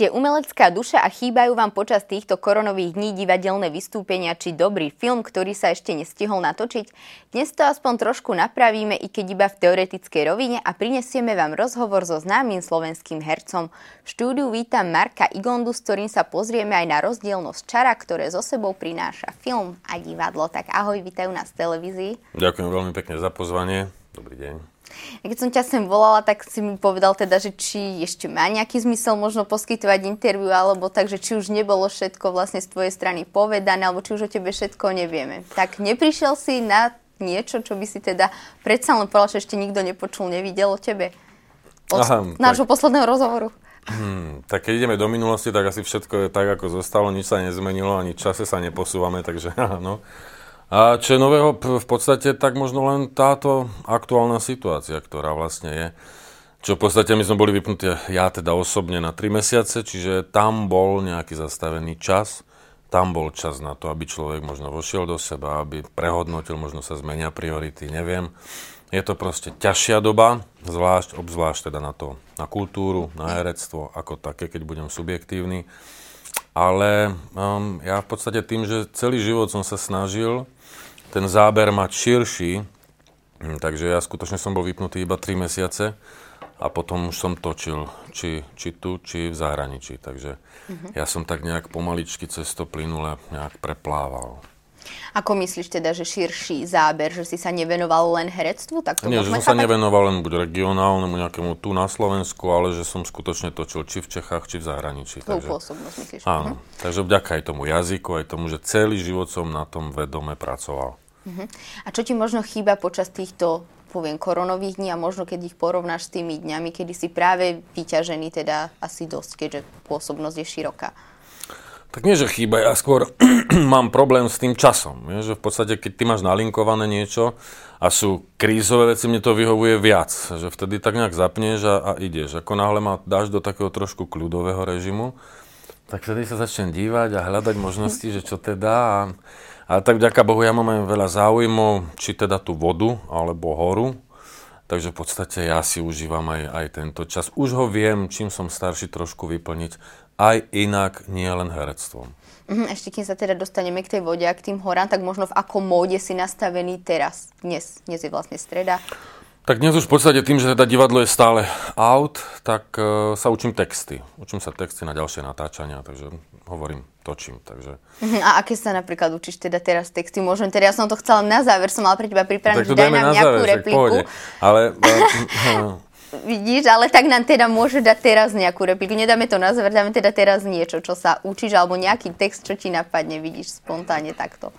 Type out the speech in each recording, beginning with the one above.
Ste umelecká duša a chýbajú vám počas týchto koronových dní divadelné vystúpenia či dobrý film, ktorý sa ešte nestihol natočiť? Dnes to aspoň trošku napravíme, i keď iba v teoretickej rovine a prinesieme vám rozhovor so známym slovenským hercom. V štúdiu vítam Marka Igondu, s ktorým sa pozrieme aj na rozdielnosť čara, ktoré zo sebou prináša film a divadlo. Tak ahoj, vítajú nás v televízii. Ďakujem veľmi pekne za pozvanie. Dobrý deň. Keď som ťa sem volala, tak si mi povedal teda, že či ešte má nejaký zmysel možno poskytovať interviu, alebo tak, že či už nebolo všetko vlastne z tvojej strany povedané, alebo či už o tebe všetko nevieme. Tak neprišiel si na niečo, čo by si teda predsa len povedal, že ešte nikto nepočul, nevidel o tebe? Od Aha, nášho tak... posledného rozhovoru. Hmm, tak keď ideme do minulosti, tak asi všetko je tak, ako zostalo, nič sa nezmenilo, ani čase sa neposúvame, takže áno. A čo je nového v podstate, tak možno len táto aktuálna situácia, ktorá vlastne je. Čo v podstate my sme boli vypnutí, ja teda osobne na 3 mesiace, čiže tam bol nejaký zastavený čas, tam bol čas na to, aby človek možno vošiel do seba, aby prehodnotil, možno sa zmenia priority, neviem. Je to proste ťažšia doba, zvlášť, obzvlášť teda na to, na kultúru, na herectvo, ako také, keď budem subjektívny. Ale um, ja v podstate tým, že celý život som sa snažil ten záber mať širší, hm, takže ja skutočne som bol vypnutý iba 3 mesiace a potom už som točil, či, či tu, či v zahraničí. Takže uh-huh. ja som tak nejak pomaličky cez to plynule nejak preplával. Ako myslíš teda, že širší záber, že si sa nevenoval len herectvu? Tak to Nie, že som sa nevenoval len buď regionálnemu nejakému tu na Slovensku, ale že som skutočne točil či v Čechách, či v zahraničí. Takže, pôsobnosť myslíš? Áno, uh-huh. takže vďaka aj tomu jazyku, aj tomu, že celý život som na tom vedome pracoval. Uh-huh. A čo ti možno chýba počas týchto poviem, koronových dní a možno keď ich porovnáš s tými dňami, kedy si práve vyťažený teda asi dosť, keďže pôsobnosť je široká. Tak nie, že chýba, ja skôr mám problém s tým časom. Je, že v podstate, keď ty máš nalinkované niečo a sú krízové veci, mne to vyhovuje viac. Že vtedy tak nejak zapneš a, a ideš. Ako náhle ma dáš do takého trošku kľudového režimu, tak vtedy sa začnem dívať a hľadať možnosti, že čo teda. A, a tak vďaka Bohu ja mám aj veľa záujmov, či teda tú vodu alebo horu. Takže v podstate ja si užívam aj, aj tento čas. Už ho viem, čím som starší, trošku vyplniť aj inak, nie len herectvom. Mhm, ešte kým sa teda dostaneme k tej vode a k tým horám, tak možno v akom móde si nastavený teraz? Dnes, dnes je vlastne streda. Tak dnes už v podstate tým, že teda divadlo je stále out, tak uh, sa učím texty. Učím sa texty na ďalšie natáčania, takže hovorím, točím. Takže... Uh-huh. A aké sa napríklad učíš teda teraz texty? Môžem teda, ja som to chcela na záver, som mala pre teba pripravenú, daj nám nejakú záver, repliku. Ale Vidíš, ale tak nám teda môže dať teraz nejakú repliku. Nedáme to na záver, dáme teda teraz niečo, čo sa učíš, alebo nejaký text, čo ti napadne, vidíš, spontánne takto.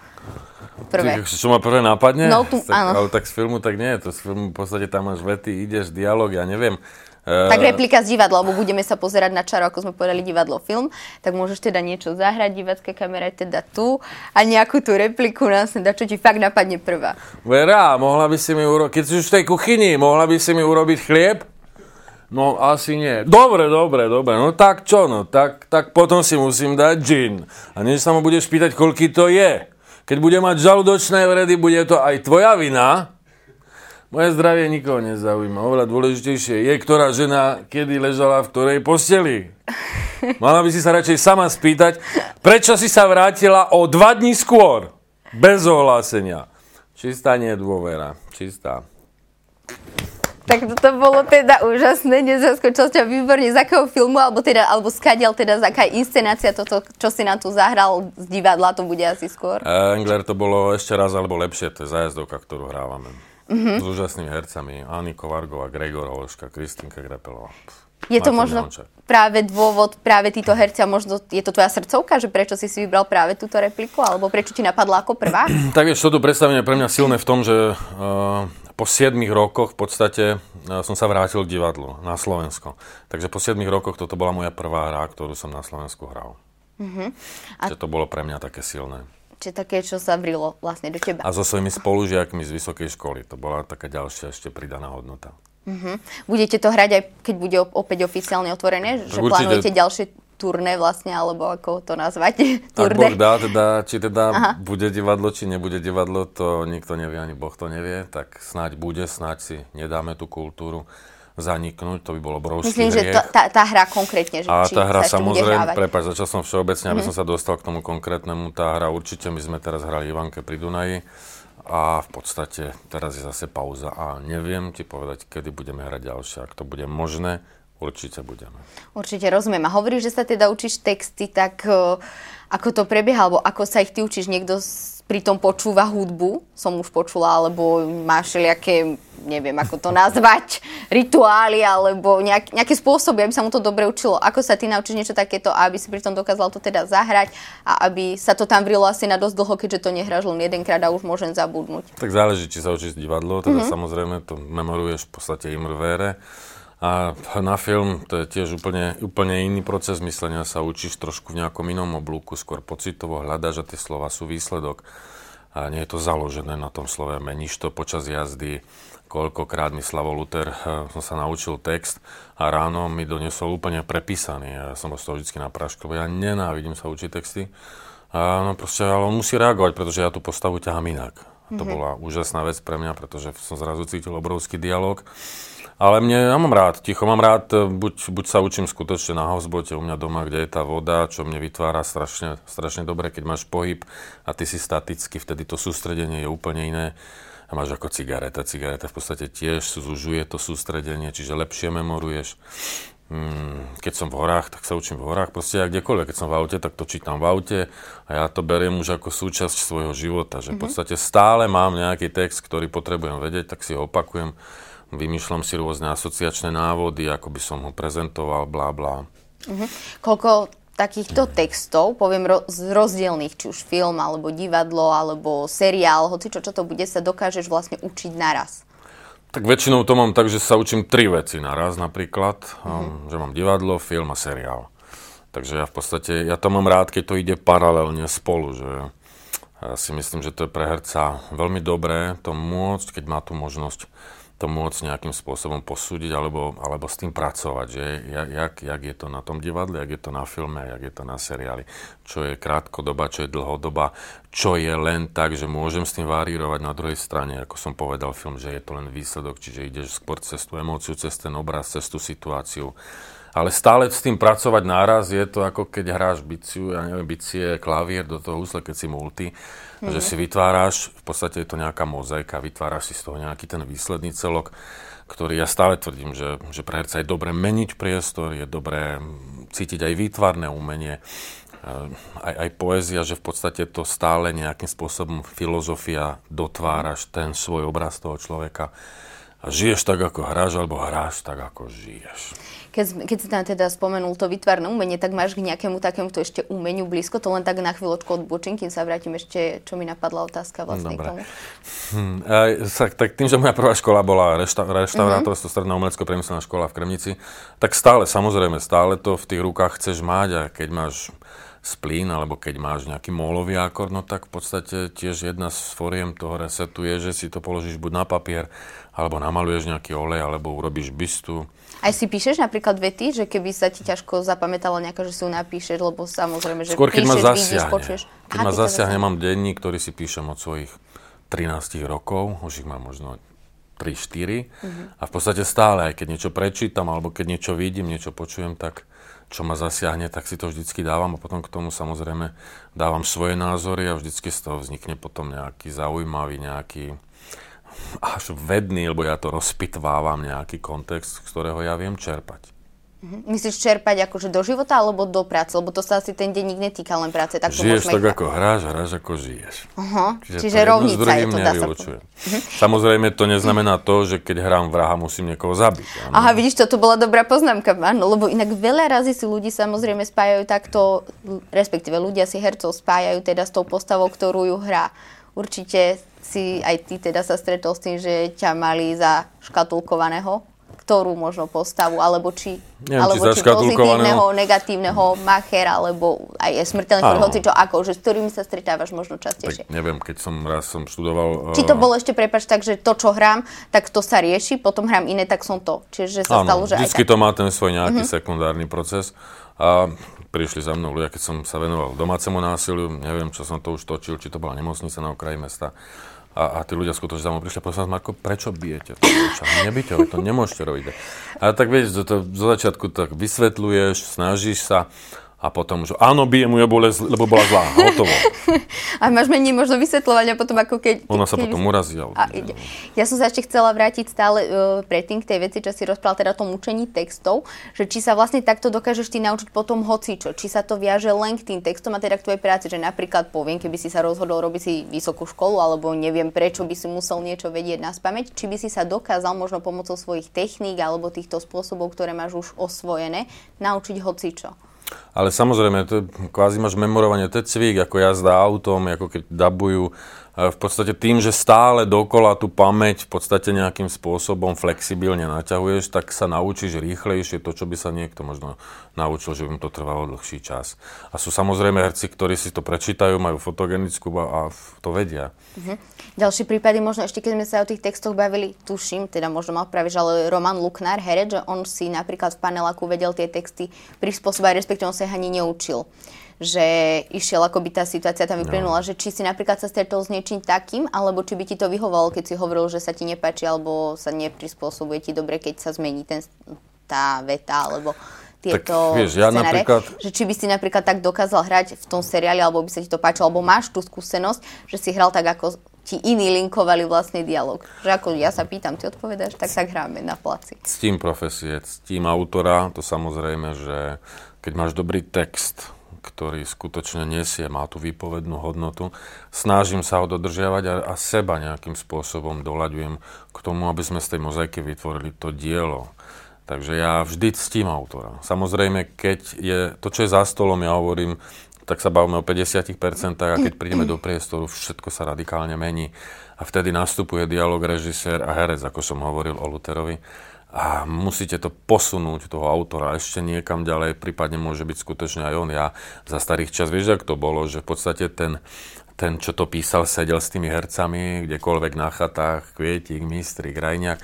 Prvé. Ty, čo ma prvé napadne? No tu, tak, áno. Ale tak z filmu tak nie, to z filmu v podstate tam máš vety, ideš, dialog, ja neviem. Tak replika z divadla, lebo budeme sa pozerať na čaro, ako sme povedali, divadlo, film, tak môžeš teda niečo zahrať, divacké kamera je teda tu a nejakú tú repliku nás dá, čo ti fakt napadne prvá. Vera, mohla by si mi urobiť, keď si už v tej kuchyni, mohla by si mi urobiť chlieb? No asi nie. Dobre, dobre, dobre. No tak čo, no tak, tak potom si musím dať gin. A než sa mu budeš pýtať, koľky to je. Keď bude mať žalúdočné vredy, bude to aj tvoja vina, moje zdravie nikoho nezaujíma. Oveľa dôležitejšie je, ktorá žena kedy ležala v ktorej posteli. Mala by si sa radšej sama spýtať, prečo si sa vrátila o dva dní skôr. Bez ohlásenia. Čistá nie je dôvera. Čistá. Tak to bolo teda úžasné, nezaskočil ťa výborne. Z akého filmu, alebo teda, alebo skadiaľ teda, z aká inscenácia toto, čo si nám tu zahral z divadla, to bude asi skôr? Uh, Engler to bolo ešte raz, alebo lepšie, to je zajazdovka, ktorú hrávame. Mm-hmm. S úžasnými hercami. Ani Kovargová, Gregor Hološka, Kristinka Grepelová. Je to možno Leončak. práve dôvod, práve títo herci a možno je to tvoja srdcovka, že prečo si si vybral práve túto repliku, alebo prečo ti napadla ako prvá? tak vieš, toto predstavenie je pre mňa silné v tom, že uh, po 7 rokoch v podstate uh, som sa vrátil k divadlu na Slovensko. Takže po 7 rokoch toto bola moja prvá hra, ktorú som na Slovensku hral. Uh-huh. A... Čiže to bolo pre mňa také silné. Čiže také, čo sa vrilo vlastne do teba. A so svojimi spolužiakmi z vysokej školy. To bola taká ďalšia ešte pridaná hodnota. Uh-huh. Budete to hrať aj keď bude opäť oficiálne otvorené? Že Určite. plánujete ďalšie turné vlastne, alebo ako to nazvať? Ak Boh dá, teda, či teda Aha. bude divadlo, či nebude divadlo, to nikto nevie, ani Boh to nevie, tak snáď bude, snáď si nedáme tú kultúru. Zaniknúť, to by bolo obrovský Myslím, hriech. že to, tá, tá hra konkrétne, že a tá hra samozrejme, prepáč, začal som všeobecne, aby som sa dostal k tomu konkrétnemu. Tá hra určite, my sme teraz hrali Ivanke pri Dunaji a v podstate teraz je zase pauza a neviem ti povedať, kedy budeme hrať ďalšie. Ak to bude možné, určite budeme. Určite rozumiem. A hovoríš, že sa teda učíš texty, tak uh, ako to prebieha, alebo ako sa ich ty učíš? Niekto pritom počúva hudbu, som už počula, alebo máš všelijaké, neviem ako to nazvať, rituály, alebo nejak, nejaké spôsoby, aby sa mu to dobre učilo. Ako sa ty naučíš niečo takéto, aby si pritom dokázal to teda zahrať a aby sa to tam vrilo asi na dosť dlho, keďže to nehráš len jedenkrát a už môžem zabudnúť. Tak záleží, či sa učíš divadlo, teda mm-hmm. samozrejme to memoruješ v podstate imrvére. A na film to je tiež úplne, úplne iný proces myslenia, sa učíš trošku v nejakom inom oblúku, skôr pocitovo hľadaš a tie slova sú výsledok. A nie je to založené na tom slove, meníš to počas jazdy, koľkokrát mi Slavo Luther, eh, som sa naučil text a ráno mi doniesol úplne prepísaný. Ja som z toho vždy na prášku, lebo ja nenávidím sa učiť texty. A no proste, ale on musí reagovať, pretože ja tú postavu ťahám inak. To bola úžasná vec pre mňa, pretože som zrazu cítil obrovský dialog. Ale mne, ja mám rád, ticho mám rád, e, buď, buď sa učím skutočne na housebote u mňa doma, kde je tá voda, čo mne vytvára strašne, strašne dobre, keď máš pohyb a ty si staticky, vtedy to sústredenie je úplne iné. A máš ako cigareta. Cigareta v podstate tiež zužuje to sústredenie, čiže lepšie memoruješ. Mm, keď som v horách, tak sa učím v horách, proste ja kdekoľvek. Keď som v aute, tak to čítam v aute a ja to beriem už ako súčasť svojho života, že v podstate stále mám nejaký text, ktorý potrebujem vedieť, tak si ho opakujem, vymýšľam si rôzne asociačné návody, ako by som ho prezentoval, blá, blá. Koľko takýchto textov, poviem ro- z rozdielných, či už film, alebo divadlo, alebo seriál, hoci čo, čo to bude, sa dokážeš vlastne učiť naraz. Tak väčšinou to mám tak, že sa učím tri veci naraz napríklad, um, že mám divadlo, film a seriál. Takže ja v podstate, ja to mám rád, keď to ide paralelne spolu, že ja si myslím, že to je pre herca veľmi dobré to môcť, keď má tú možnosť to môcť nejakým spôsobom posúdiť alebo, alebo s tým pracovať, že jak, jak, je to na tom divadle, jak je to na filme, jak je to na seriáli, čo je krátkodoba, čo je dlhodoba, čo je len tak, že môžem s tým varírovať na druhej strane, ako som povedal film, že je to len výsledok, čiže ideš skôr cez tú emóciu, cez ten obraz, cez tú situáciu. Ale stále s tým pracovať náraz je to ako keď hráš biciu, ja neviem, bicie, klavír do toho úsle, keď si multi, mm-hmm. že si vytváraš, v podstate je to nejaká mozaika, vytváraš si z toho nejaký ten výsledný celok, ktorý ja stále tvrdím, že, že pre herca je dobré meniť priestor, je dobré cítiť aj výtvarné umenie, aj, aj poézia, že v podstate to stále nejakým spôsobom filozofia dotváraš ten svoj obraz toho človeka a žiješ tak, ako hráš, alebo hráš tak, ako žiješ. Keď, keď si tam teda spomenul to vytvarné umenie, tak máš k nejakému takémuto ešte umeniu blízko? To len tak na chvíľočku odbočím, kým sa vrátim ešte, čo mi napadla otázka vlastne Dobre. k tomu. Hm, a, sa, tak tým, že moja prvá škola bola rešta, reštaurátorstvo, mm-hmm. stredná umelecko priemyselná škola v Kremnici, tak stále, samozrejme, stále to v tých rukách chceš mať a keď máš splín, alebo keď máš nejaký mólový akord, no tak v podstate tiež jedna z foriem toho resetu je, že si to položíš buď na papier, alebo namaluješ nejaký olej, alebo urobíš bystu. Aj si píšeš napríklad vety, že keby sa ti ťažko zapamätala nejaká, že si ju napíšeš, lebo samozrejme, že Skôr keď ma píšeš, vidíš, zasiahne. počuješ. Keď Aha, ma zasiahne, mám denník, ktorý si píšem od svojich 13 rokov, už ich mám možno 3-4 Mhm. a v podstate stále, aj keď niečo prečítam, alebo keď niečo vidím, niečo počujem, tak čo ma zasiahne, tak si to vždycky dávam a potom k tomu samozrejme dávam svoje názory a vždycky z toho vznikne potom nejaký zaujímavý, nejaký až vedný, lebo ja to rozpitvávam nejaký kontext, z ktorého ja viem čerpať. Myslíš čerpať akože do života alebo do práce? Lebo to sa asi ten denník netýka len práce. Tak to Žiješ tak, ako hráš, hráš, ako žiješ. Aha, Čiže, čiže to rovnica je to, dá sa nevylučuje. Samozrejme, to neznamená to, že keď hrám vraha, musím niekoho zabiť. áno. Aha, vidíš, toto bola dobrá poznámka, áno, lebo inak veľa razy si ľudí samozrejme spájajú takto, respektíve ľudia si hercov spájajú teda s tou postavou, ktorú ju hrá. Určite si aj ty teda sa stretol s tým, že ťa mali za škatulkovaného, ktorú možno postavu, alebo či, Neviem, či alebo či škatulkovaného. pozitívneho, negatívneho machera, alebo aj je smrteľný, Áno. hoci čo ako, že s ktorými sa stretávaš možno častejšie. Tak neviem, keď som raz som študoval... Či to eh, bolo ešte, prepač, tak, že to, čo hrám, tak to sa rieši, potom hrám iné, tak som to. Čiže sa Áno, stalo, že aj vždycky tak. Mhm. to má ten svoj nejaký sekundárny proces. A prišli za mnou ľudia, keď som sa venoval domácemu násiliu, neviem, čo som to už točil, či to bola nemocnica na okraji mesta. A, a tí ľudia skutočne za mnou prišli, prosím vás, Marko, prečo bijete? Nebijte ho, to nemôžete robiť. A tak vieš, to, to, zo začiatku tak vysvetľuješ, snažíš sa a potom, že áno, bije mu, lebo bola zlá. Hotovo. a máš menej možno vysvetľovať a potom ako keď... Ona sa keď potom urazí. A, ide. ja som sa ešte chcela vrátiť stále uh, predtým k tej veci, čo si rozprával teda o tom učení textov, že či sa vlastne takto dokážeš ty naučiť potom hocičo, či sa to viaže len k tým textom a teda k tvojej práci, že napríklad poviem, keby si sa rozhodol robiť si vysokú školu, alebo neviem prečo by si musel niečo vedieť na spameť, či by si sa dokázal možno pomocou svojich techník alebo týchto spôsobov, ktoré máš už osvojené, naučiť hocičo. Ale samozrejme, to je, kvázi máš memorovanie, to je cvík, ako jazda autom, ako keď dabujú v podstate tým, že stále dokola tú pamäť v podstate nejakým spôsobom flexibilne naťahuješ, tak sa naučíš rýchlejšie to, čo by sa niekto možno naučil, že by mu to trvalo dlhší čas. A sú samozrejme herci, ktorí si to prečítajú, majú fotogenickú a to vedia. Uh-huh. Ďalšie prípady, možno ešte keď sme sa o tých textoch bavili, tuším, teda možno mal praviť, ale Roman Luknár, herec, že on si napríklad v paneláku vedel tie texty prispôsobať, respektíve on sa ich ani neučil že išiel, ako by tá situácia tam vyplynula, no. že či si napríklad sa stretol s niečím takým, alebo či by ti to vyhovalo, keď si hovoril, že sa ti nepáči, alebo sa neprispôsobuje ti dobre, keď sa zmení ten, tá veta, alebo tieto tak, vieš, ja scenáre, napríklad... že či by si napríklad tak dokázal hrať v tom seriáli, alebo by sa ti to páčilo, alebo máš tú skúsenosť, že si hral tak, ako ti iní linkovali vlastný dialog. Že ako ja sa pýtam, ty odpovedáš, tak tak hráme na placi. tým profesie, tým autora, to samozrejme, že keď máš dobrý text, ktorý skutočne nesie, má tú výpovednú hodnotu. Snažím sa ho dodržiavať a, a seba nejakým spôsobom doľaďujem k tomu, aby sme z tej mozaiky vytvorili to dielo. Takže ja vždy ctím autora. Samozrejme, keď je to, čo je za stolom, ja hovorím, tak sa bavíme o 50% a keď prídeme do priestoru, všetko sa radikálne mení. A vtedy nastupuje dialog režisér a herec, ako som hovoril o Luterovi a musíte to posunúť toho autora ešte niekam ďalej, prípadne môže byť skutočne aj on. Ja za starých čas, vieš, ak to bolo, že v podstate ten, ten, čo to písal, sedel s tými hercami, kdekoľvek na chatách, Kvietik, Mistri, Grajňák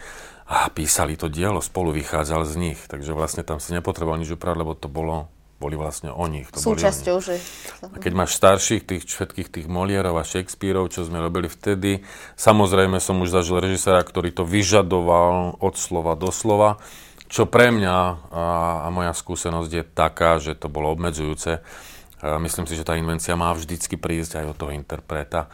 a písali to dielo, spolu vychádzal z nich, takže vlastne tam si nepotreboval nič upravať, lebo to bolo boli vlastne o nich. To Súčasťou, boli oni. že... A keď máš starších, tých všetkých tých Molierov a Shakespeareov, čo sme robili vtedy, samozrejme som už zažil režisera, ktorý to vyžadoval od slova do slova, čo pre mňa a, a moja skúsenosť je taká, že to bolo obmedzujúce. A myslím si, že tá invencia má vždycky prísť aj od toho interpreta,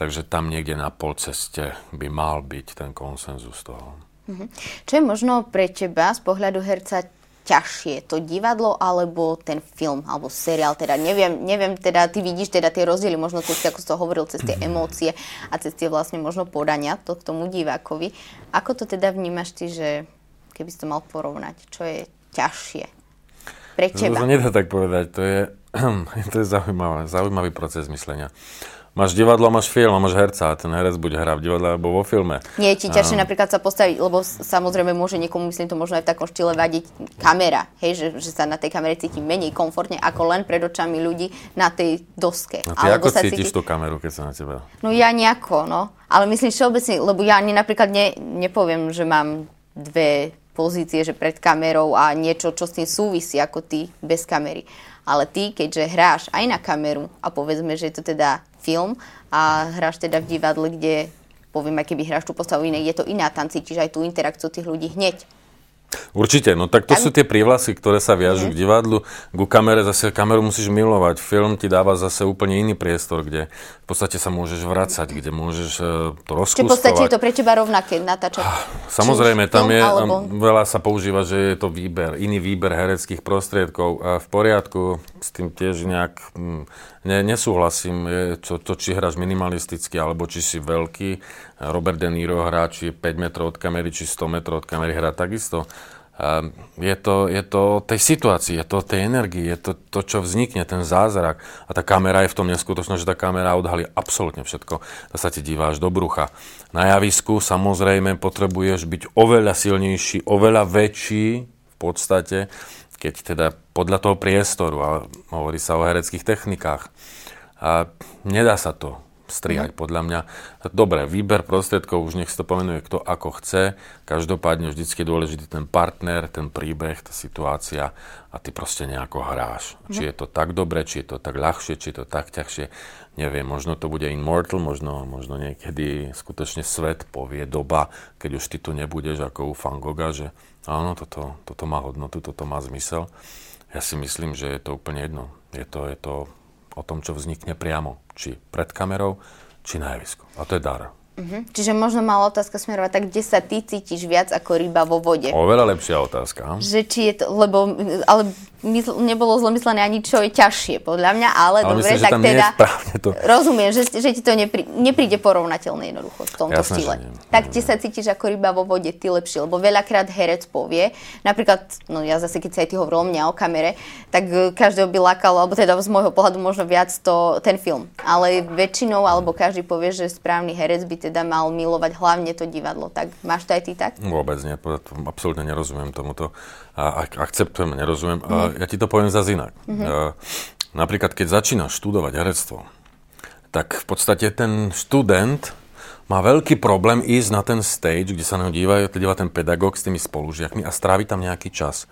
takže tam niekde na pol ceste by mal byť ten konsenzus toho. Mhm. Čo je možno pre teba z pohľadu herca ťažšie, to divadlo alebo ten film alebo seriál, teda neviem, neviem, teda ty vidíš teda tie rozdiely, možno cez, ako si to hovoril, cez tie emócie a cez tie vlastne možno podania to k tomu divákovi. Ako to teda vnímaš ty, že keby si to mal porovnať, čo je ťažšie pre teba? To, to nedá tak povedať, to je, to je zaujímavý, zaujímavý proces myslenia. Máš divadlo, máš film a máš herca a ten herec buď hrá v divadle alebo vo filme. Nie je ti ťažšie napríklad sa postaviť, lebo samozrejme môže niekomu, myslím to možno aj v takom štýle vadiť kamera, hej, že, že sa na tej kamere cíti menej komfortne ako len pred očami ľudí na tej doske. A ty alebo ako sa cítiš cíti... tú kameru, keď sa na teba? No ja nejako, no. Ale myslím všeobecne, lebo ja ani napríklad ne, nepoviem, že mám dve pozície, že pred kamerou a niečo, čo s tým súvisí ako ty bez kamery. Ale ty, keďže hráš aj na kameru a povedzme, že je to teda film a hráš teda v divadle, kde poviem, aj keby hráš tú postavu inej, je to iná, tam cítiš aj tú interakciu tých ľudí hneď. Určite, no tak to Tam... sú tie prívlasy, ktoré sa viažú mm. k divadlu. Ku kamere zase kameru musíš milovať. Film ti dáva zase úplne iný priestor, kde v podstate sa môžeš vracať, kde môžeš uh, to rozkúskovať. Čiže v podstate je to pre teba rovnaké natáčať? Ah, samozrejme, tam je, alebo... veľa sa používa, že je to výber, iný výber hereckých prostriedkov. A v poriadku, s tým tiež nejak hm, ne, nesúhlasím, je to, to, či hráš minimalisticky, alebo či si veľký. Robert De Niro hrá, či 5 metrov od kamery, či 100 metrov od kamery hrá takisto. Je to, je to tej situácii, je to tej energii, je to to, čo vznikne, ten zázrak. A tá kamera je v tom neskutočná, že tá kamera odhalí absolútne všetko. To sa ti díváš do brucha. Na javisku samozrejme potrebuješ byť oveľa silnejší, oveľa väčší v podstate, keď teda podľa toho priestoru, a hovorí sa o hereckých technikách. A nedá sa to strihať. Mm. Podľa mňa, dobre, výber prostriedkov, už nech si to pomenuje kto ako chce, každopádne vždycky je dôležitý ten partner, ten príbeh, tá situácia a ty proste nejako hráš. Mm. Či je to tak dobre, či je to tak ľahšie, či je to tak ťažšie, neviem, možno to bude Immortal, možno, možno niekedy skutočne svet povie doba, keď už ty tu nebudeš ako u Van Gogha, že áno, toto, toto má hodnotu, toto má zmysel. Ja si myslím, že je to úplne jedno. Je to, je to o tom, čo vznikne priamo, či pred kamerou, či na javisku. A to je dar. Uh-huh. Čiže možno mala otázka smerovať tak, kde sa ty cítiš viac ako ryba vo vode. Oveľa lepšia otázka. Že či je to, lebo, ale mysl, nebolo zlomyslené ani čo je ťažšie, podľa mňa, ale, ale dobre, myslím, tak teda, to... rozumiem, že, že ti to neprí, nepríde porovnateľné jednoducho v tomto Jasné, štýle. Tak ti sa cítiš ako ryba vo vode, ty lepšie, lebo veľakrát herec povie, napríklad, no ja zase keď sa aj ty hovoril o mňa o kamere, tak e, každého by lákalo, alebo teda z môjho pohľadu možno viac to, ten film. Ale väčšinou, alebo každý povie, že správny herec by teda mal milovať hlavne to divadlo. Tak máš to aj ty tak? Vôbec nie, absolútne nerozumiem tomuto. A, akceptujem, nerozumiem. Mm. A mhm. Ja ti to poviem zase inak. Mm-hmm. Napríklad, keď začínaš študovať herectvo, tak v podstate ten študent má veľký problém ísť na ten stage, kde sa na díva, díva ten pedagóg s tými spolužiakmi a strávi tam nejaký čas.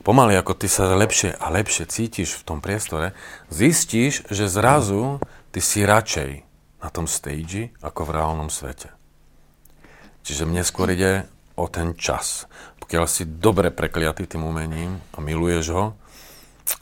Pomaly, ako ty sa lepšie a lepšie cítiš v tom priestore, zistíš, že zrazu ty si radšej na tom stage ako v reálnom svete. Čiže mne skôr ide o ten čas. Pokiaľ si dobre prekliatý tým umením a miluješ ho,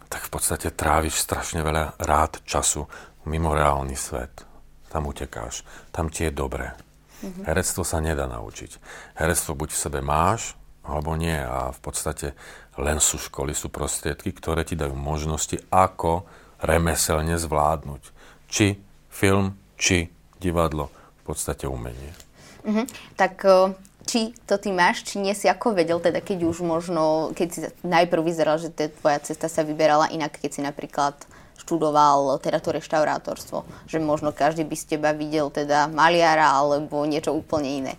tak v podstate tráviš strašne veľa rád času mimo reálny svet. Tam utekáš, tam ti je dobré. Mm-hmm. Herectvo sa nedá naučiť. Herectvo buď v sebe máš, alebo nie. A v podstate len sú školy, sú prostriedky, ktoré ti dajú možnosti, ako remeselne zvládnuť. Či film, či divadlo, v podstate umenie. Mm-hmm. Tak či to ty máš, či nie si ako vedel, teda keď už možno, keď si najprv vyzeral, že tvoja cesta sa vyberala inak, keď si napríklad študoval teda to reštaurátorstvo, že možno každý by z teba videl teda maliara alebo niečo úplne iné.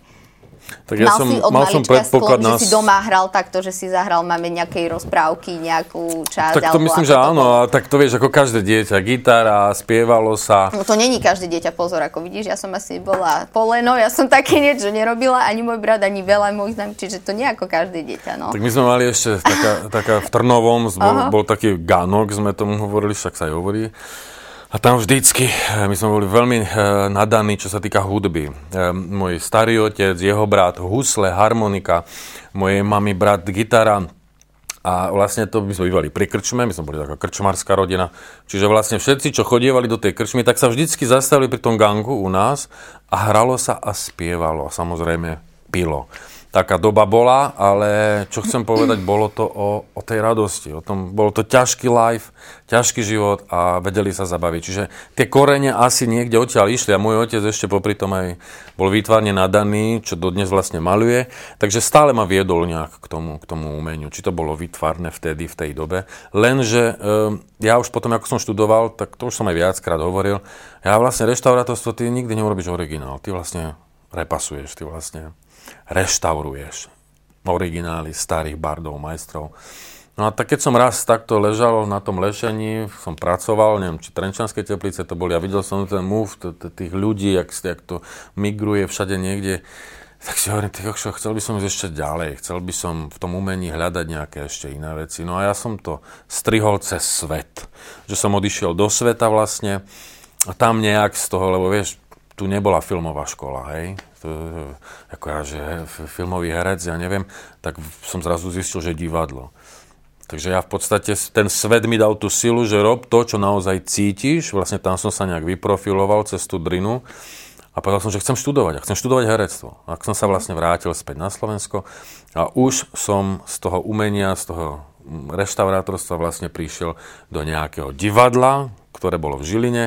Tak ja mal som, si od mal som predpoklad sklon, nás... že si doma hral takto, že si zahral, máme nejakej rozprávky, nejakú časť. Tak to myslím, že áno, a tak to vieš, ako každé dieťa, gitara, spievalo sa. No to není každé dieťa, pozor, ako vidíš, ja som asi bola poleno, ja som také niečo nerobila, ani môj brat, ani veľa mojich znam, čiže to nie ako každé dieťa, no. Tak my sme mali ešte taká, taká v Trnovom, bol, bol taký ganok, sme tomu hovorili, však sa aj hovorí. A tam vždycky, eh, my sme boli veľmi eh, nadaní, čo sa týka hudby. Eh, môj starý otec, jeho brat, husle, harmonika, mojej mami brat, gitara, a vlastne to my sme bývali pri krčme, my sme boli taká krčmárska rodina. Čiže vlastne všetci, čo chodievali do tej krčmy, tak sa vždycky zastavili pri tom gangu u nás a hralo sa a spievalo. A samozrejme pilo taká doba bola, ale čo chcem povedať, bolo to o, o tej radosti. O tom, bolo to ťažký life, ťažký život a vedeli sa zabaviť. Čiže tie korene asi niekde odtiaľ išli a môj otec ešte popri tom aj bol výtvarne nadaný, čo dodnes vlastne maluje. Takže stále ma viedol nejak k tomu, k tomu umeniu. Či to bolo výtvarné vtedy, v tej dobe. Lenže e, ja už potom, ako som študoval, tak to už som aj viackrát hovoril, ja vlastne reštaurátorstvo, ty nikdy neurobíš originál. Ty vlastne repasuješ, ty vlastne reštauruješ originály starých bardov, majstrov. No a tak keď som raz takto ležal na tom lešení, som pracoval, neviem, či Trenčanské teplice to boli, a videl som ten move tých ľudí, jak, jak to migruje všade niekde, tak si hovorím, ty kokšo, chcel by som ísť ešte ďalej, chcel by som v tom umení hľadať nejaké ešte iné veci. No a ja som to strihol cez svet. Že som odišiel do sveta vlastne a tam nejak z toho, lebo vieš, tu nebola filmová škola, hej ako ja, že filmový herec, ja neviem, tak som zrazu zistil, že divadlo. Takže ja v podstate, ten svet mi dal tú silu, že rob to, čo naozaj cítiš. Vlastne tam som sa nejak vyprofiloval cez tú drinu. A povedal som, že chcem študovať. A chcem študovať herectvo. A som sa vlastne vrátil späť na Slovensko. A už som z toho umenia, z toho reštaurátorstva vlastne prišiel do nejakého divadla, ktoré bolo v Žiline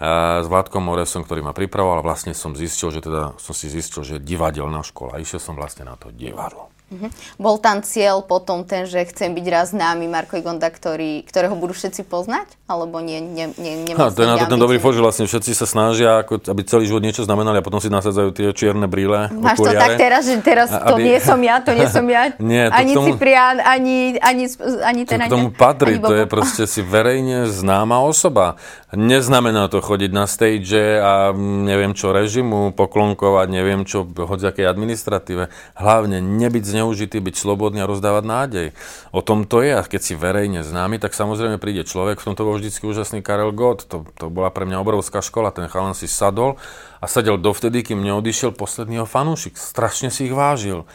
s Vládkom Moresom, ktorý ma pripravoval vlastne som zistil, že teda som si zistil, že divadelná škola. Išiel som vlastne na to divadlo. Uh-huh. Bol tam cieľ potom ten, že chcem byť raz známy Marko Igonda, ktorý, ktorého budú všetci poznať? Alebo nie, nie, nie, ha, to je na to ten dobrý fór, že vlastne všetci sa snažia, ako, aby celý život niečo znamenali a potom si nasadzajú tie čierne brýle. Máš to tak teraz, že teraz to aby... nie som ja, to nie som ja. nie, to ani tomu... Ciprián, ani, ani, ani ten, to k tomu patrí, to je proste si verejne známa osoba. Neznamená to chodiť na stage a neviem čo režimu, poklonkovať, neviem čo, hociakej administratíve. Hlavne nebyť zneužitý, byť slobodný a rozdávať nádej. O tom to je. A keď si verejne známy, tak samozrejme príde človek, v tomto bol vždycky úžasný Karel Gott. To, to bola pre mňa obrovská škola. Ten chalan si sadol a sadel dovtedy, kým neodišiel posledný fanúšik. Strašne si ich vážil.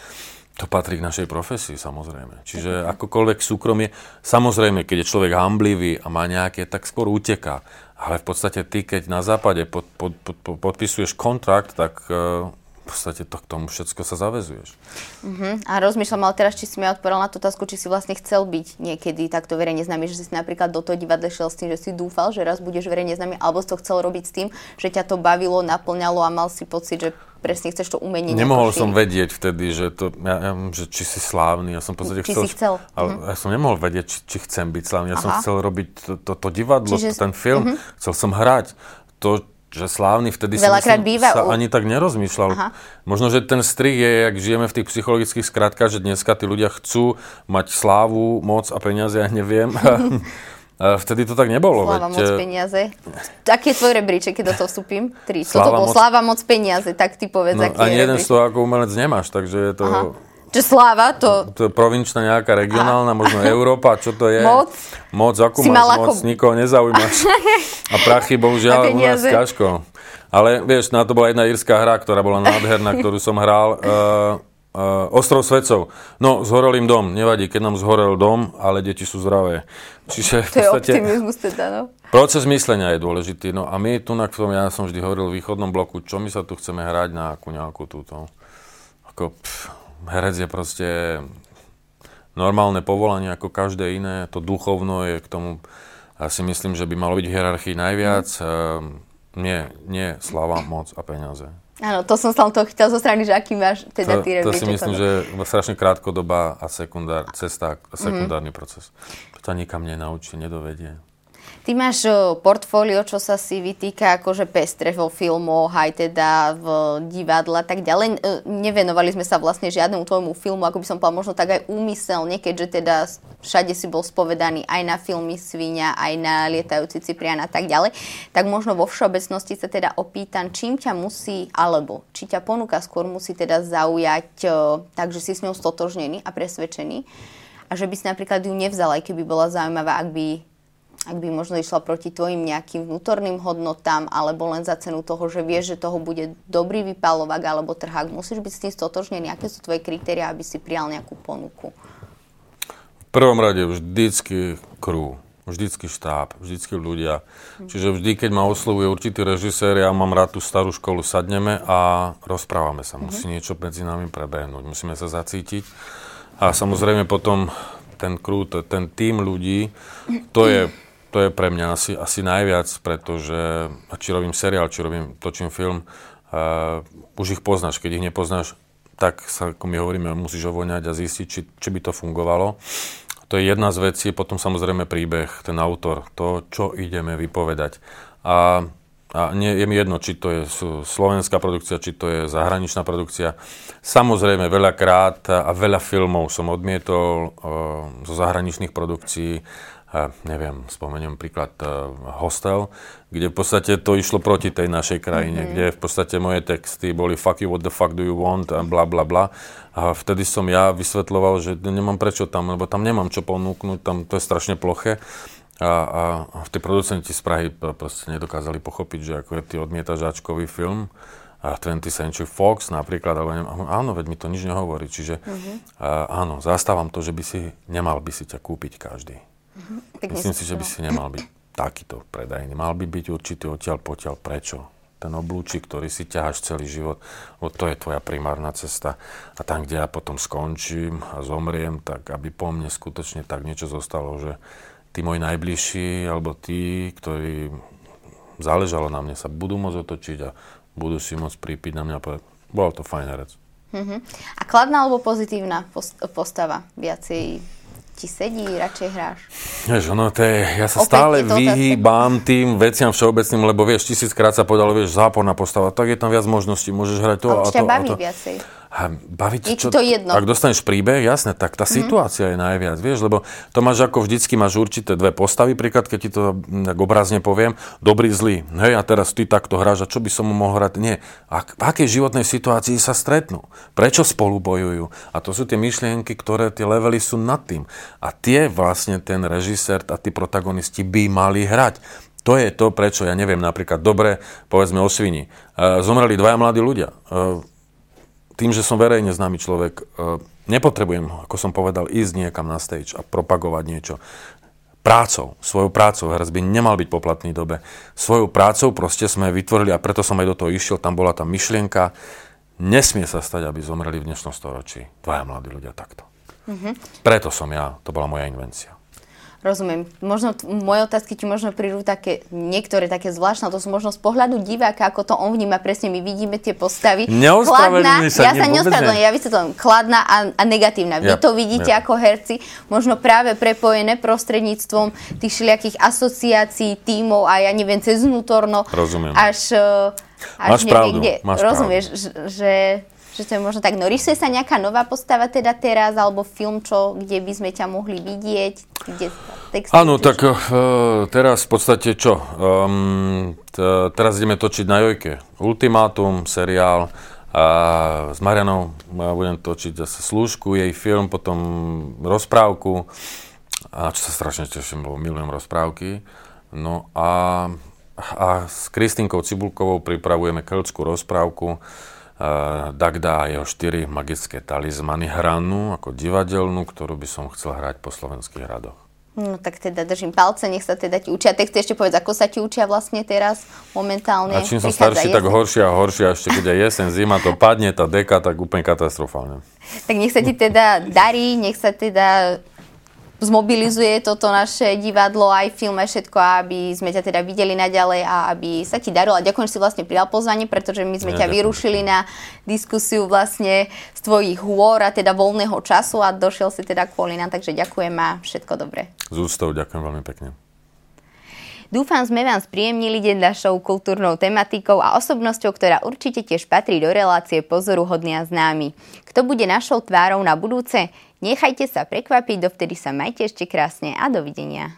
To patrí k našej profesii, samozrejme. Čiže akokoľvek súkromie, samozrejme, keď je človek hamblivý a má nejaké, tak skôr uteká. Ale v podstate ty, keď na západe pod, pod, pod, podpisuješ kontrakt, tak uh, v podstate to k tomu všetko sa zavezuješ. Uh-huh. A rozmýšľam, ale teraz, či si mi odpovedal na tú otázku, či si vlastne chcel byť niekedy takto verejne známy, že si napríklad do toho divadla šiel s tým, že si dúfal, že raz budeš verejne známy, alebo si to chcel robiť s tým, že ťa to bavilo, naplňalo a mal si pocit, že presne chceš to umenie. Nemohol som vedieť vtedy, že, to, ja, ja, že či si slávny. Ja som v podstate či chcel, si chcel. Ale uh-huh. ja som nemohol vedieť, či, či chcem byť slávny. Ja Aha. som chcel robiť to, to, to divadlo, Čiže... ten film. Uh-huh. Chcel som hrať. To, že slávny vtedy si myslím, býva sa u... ani tak nerozmýšľal. Aha. Možno, že ten strih je, jak žijeme v tých psychologických skratkách, že dneska tí ľudia chcú mať slávu, moc a peniaze, ja neviem. Vtedy to tak nebolo. Sláva, veď... moc, e, peniaze. Aký je tvoj rebríček, keď do toho vstúpim? Tri. Sláva, Toto bol moc... Sláva, moc, peniaze. Tak ty povedz, no, aký Ani jeden z toho ako umelec nemáš, takže je to... Aha. Čo sláva, to... To je provinčná nejaká regionálna, Aha. možno Európa, čo to je? Moc? Moc, akú si máš moc, ako... nikoho nezaujímaš. A prachy, bohužiaľ, u nás ťažko. Ale vieš, na to bola jedna írska hra, ktorá bola nádherná, ktorú som hral. Uh, Uh, ostrov svedcov. No, zhorel im dom. Nevadí, keď nám zhorel dom, ale deti sú zdravé. Čiže v podstate, to je optimizmus teda, no. Proces myslenia je dôležitý. No a my tu na tom, ja som vždy hovoril v východnom bloku, čo my sa tu chceme hrať na akú nejakú túto. Ako, pff, herec je proste normálne povolanie ako každé iné. To duchovno je k tomu, ja si myslím, že by malo byť v hierarchii najviac. Mm. Uh, nie, nie slava, moc a peniaze. Áno, to som sa to chytal zo strany, že aký máš teda ty To, to si myslím, že strašne krátkodoba a sekundár, cesta, sekundárny mm. proces. To nikam nenaučí, nedovedie. Ty máš portfólio, čo sa si vytýka akože pestre vo filmoch, aj teda v divadle tak ďalej. E, nevenovali sme sa vlastne žiadnemu tvojmu filmu, ako by som povedal, možno tak aj úmyselne, keďže teda všade si bol spovedaný aj na filmy Svíňa, aj na Lietajúci Ciprian a tak ďalej. Tak možno vo všeobecnosti sa teda opýtam, čím ťa musí, alebo či ťa ponuka skôr musí teda zaujať, takže si s ňou stotožnený a presvedčený a že by si napríklad ju nevzal, aj keby bola zaujímavá, ak by ak by možno išla proti tvojim nejakým vnútorným hodnotám, alebo len za cenu toho, že vieš, že toho bude dobrý vypalovák alebo trhák. Musíš byť s tým stotožnený. Aké sú tvoje kritéria, aby si prijal nejakú ponuku? V prvom rade vždycky krú, vždycky štáb, vždycky ľudia. Hm. Čiže vždy, keď ma oslovuje určitý režisér, ja mám rád tú starú školu, sadneme a rozprávame sa. Musí hm. niečo medzi nami prebehnúť, musíme sa zacítiť. A samozrejme potom ten krút, ten tým ľudí, to je to je pre mňa asi, asi najviac, pretože či robím seriál, či robím, točím film, uh, už ich poznáš. Keď ich nepoznáš, tak sa, ako my hovoríme, musíš ovoňať a zistiť, či, či by to fungovalo. To je jedna z vecí, potom samozrejme príbeh, ten autor, to, čo ideme vypovedať. A, a nie, je mi jedno, či to je slovenská produkcia, či to je zahraničná produkcia. Samozrejme, veľakrát a veľa filmov som odmietol uh, zo zahraničných produkcií neviem, spomeniem príklad uh, Hostel, kde v podstate to išlo proti tej našej krajine, mm-hmm. kde v podstate moje texty boli fuck you, what the fuck do you want a bla bla bla. A vtedy som ja vysvetloval, že nemám prečo tam, lebo tam nemám čo ponúknuť, tam to je strašne ploché. A, a, tí producenti z Prahy proste nedokázali pochopiť, že ako je ty odmietaš film, a 20th Century Fox napríklad, ale neviem, áno, veď mi to nič nehovorí. Čiže a, áno, zastávam to, že by si, nemal by si ťa kúpiť každý. Mm-hmm. Myslím si, že by si nemal byť takýto predajný. Mal by byť určitý odtiaľ potiaľ. Prečo? Ten oblúčik, ktorý si ťaháš celý život, o to je tvoja primárna cesta. A tam, kde ja potom skončím a zomriem, tak aby po mne skutočne tak niečo zostalo, že tí moji najbližší, alebo tí, ktorí záležalo na mne, sa budú môcť otočiť a budú si môcť prípiť na mňa a povedať, bol to fajn herec. Uh-huh. A kladná alebo pozitívna postava? Viacej ti sedí, radšej hráš? Vieš, ono, to je, ja sa Opäť stále vyhýbam tým veciam všeobecným, lebo vieš, tisíckrát sa povedalo, vieš, záporná postava, tak je tam viac možností, môžeš hrať to a, a to. baví a to. viacej. A baviť, je čo, to jedno. Ak dostaneš príbeh, jasne, tak tá mm-hmm. situácia je najviac, vieš, lebo to máš ako vždycky, máš určité dve postavy, príklad, keď ti to tak obrazne poviem, dobrý, zlý, hej, a teraz ty takto hráš, a čo by som mu mohol hrať? Nie. A v akej životnej situácii sa stretnú? Prečo spolu bojujú? A to sú tie myšlienky, ktoré tie levely sú nad tým. A tie vlastne ten režisér a tí protagonisti by mali hrať. To je to, prečo, ja neviem, napríklad, dobre, povedzme o svini. E, zomreli dvaja mladí ľudia. E, tým, že som verejne známy človek, e, nepotrebujem, ako som povedal, ísť niekam na stage a propagovať niečo. Prácou, svojou prácou, herec by nemal byť poplatný dobe. Svojou prácou proste sme vytvorili a preto som aj do toho išiel, tam bola tá myšlienka, nesmie sa stať, aby zomreli v dnešnom storočí dvaja mladí ľudia takto. Mm-hmm. Preto som ja, to bola moja invencia. Rozumiem. Možno t- moje otázky ti možno prídu také, niektoré také zvláštne, to sú možno z pohľadu diváka, ako to on vníma presne. My vidíme tie postavy. Kladná, sa, ja sa neospravedlňujem, ja vysvetľujem, kladná a, a negatívna. Vy ja, to vidíte ja. ako herci, možno práve prepojené prostredníctvom tých všelijakých asociácií, tímov a ja neviem, cez vnútorno. Rozumiem. Až, eh, až máš pravdu, kde, máš rozumieš, pravdu. že že to je možno tak. No rysuje sa nejaká nová postava teda teraz, alebo film, čo, kde by sme ťa mohli vidieť? Kde Áno, tak uh, teraz v podstate čo? Um, t- teraz ideme točiť na Jojke. Ultimátum, seriál. A s Marianou budem točiť zase slúžku, jej film, potom rozprávku. A čo sa strašne teším, lebo milujem rozprávky. No a, a s Kristinkou Cibulkovou pripravujeme keľskú rozprávku Dagda a jeho štyri magické talizmany hranú ako divadelnú, ktorú by som chcel hrať po slovenských radoch. No tak teda držím palce, nech sa teda ti učia. Texty ešte povedz, ako sa ti učia vlastne teraz momentálne? A čím som starší, jesen. tak horšie a horšie. A ešte keď je jesen, zima, to padne, tá deka, tak úplne katastrofálne. Tak nech sa ti teda darí, nech sa teda zmobilizuje toto naše divadlo, aj film, aj všetko, aby sme ťa teda videli naďalej a aby sa ti darilo. A ďakujem, že si vlastne prijal pozvanie, pretože my sme ja, ťa ďakujem. vyrušili na diskusiu vlastne z tvojich hôr a teda voľného času a došiel si teda kvôli nám, takže ďakujem a všetko dobré. Z ústou ďakujem veľmi pekne. Dúfam, sme vám spríjemnili deň našou kultúrnou tematikou a osobnosťou, ktorá určite tiež patrí do relácie pozoruhodný a známy. Kto bude našou tvárou na budúce? Nechajte sa prekvapiť, dovtedy sa majte ešte krásne a dovidenia.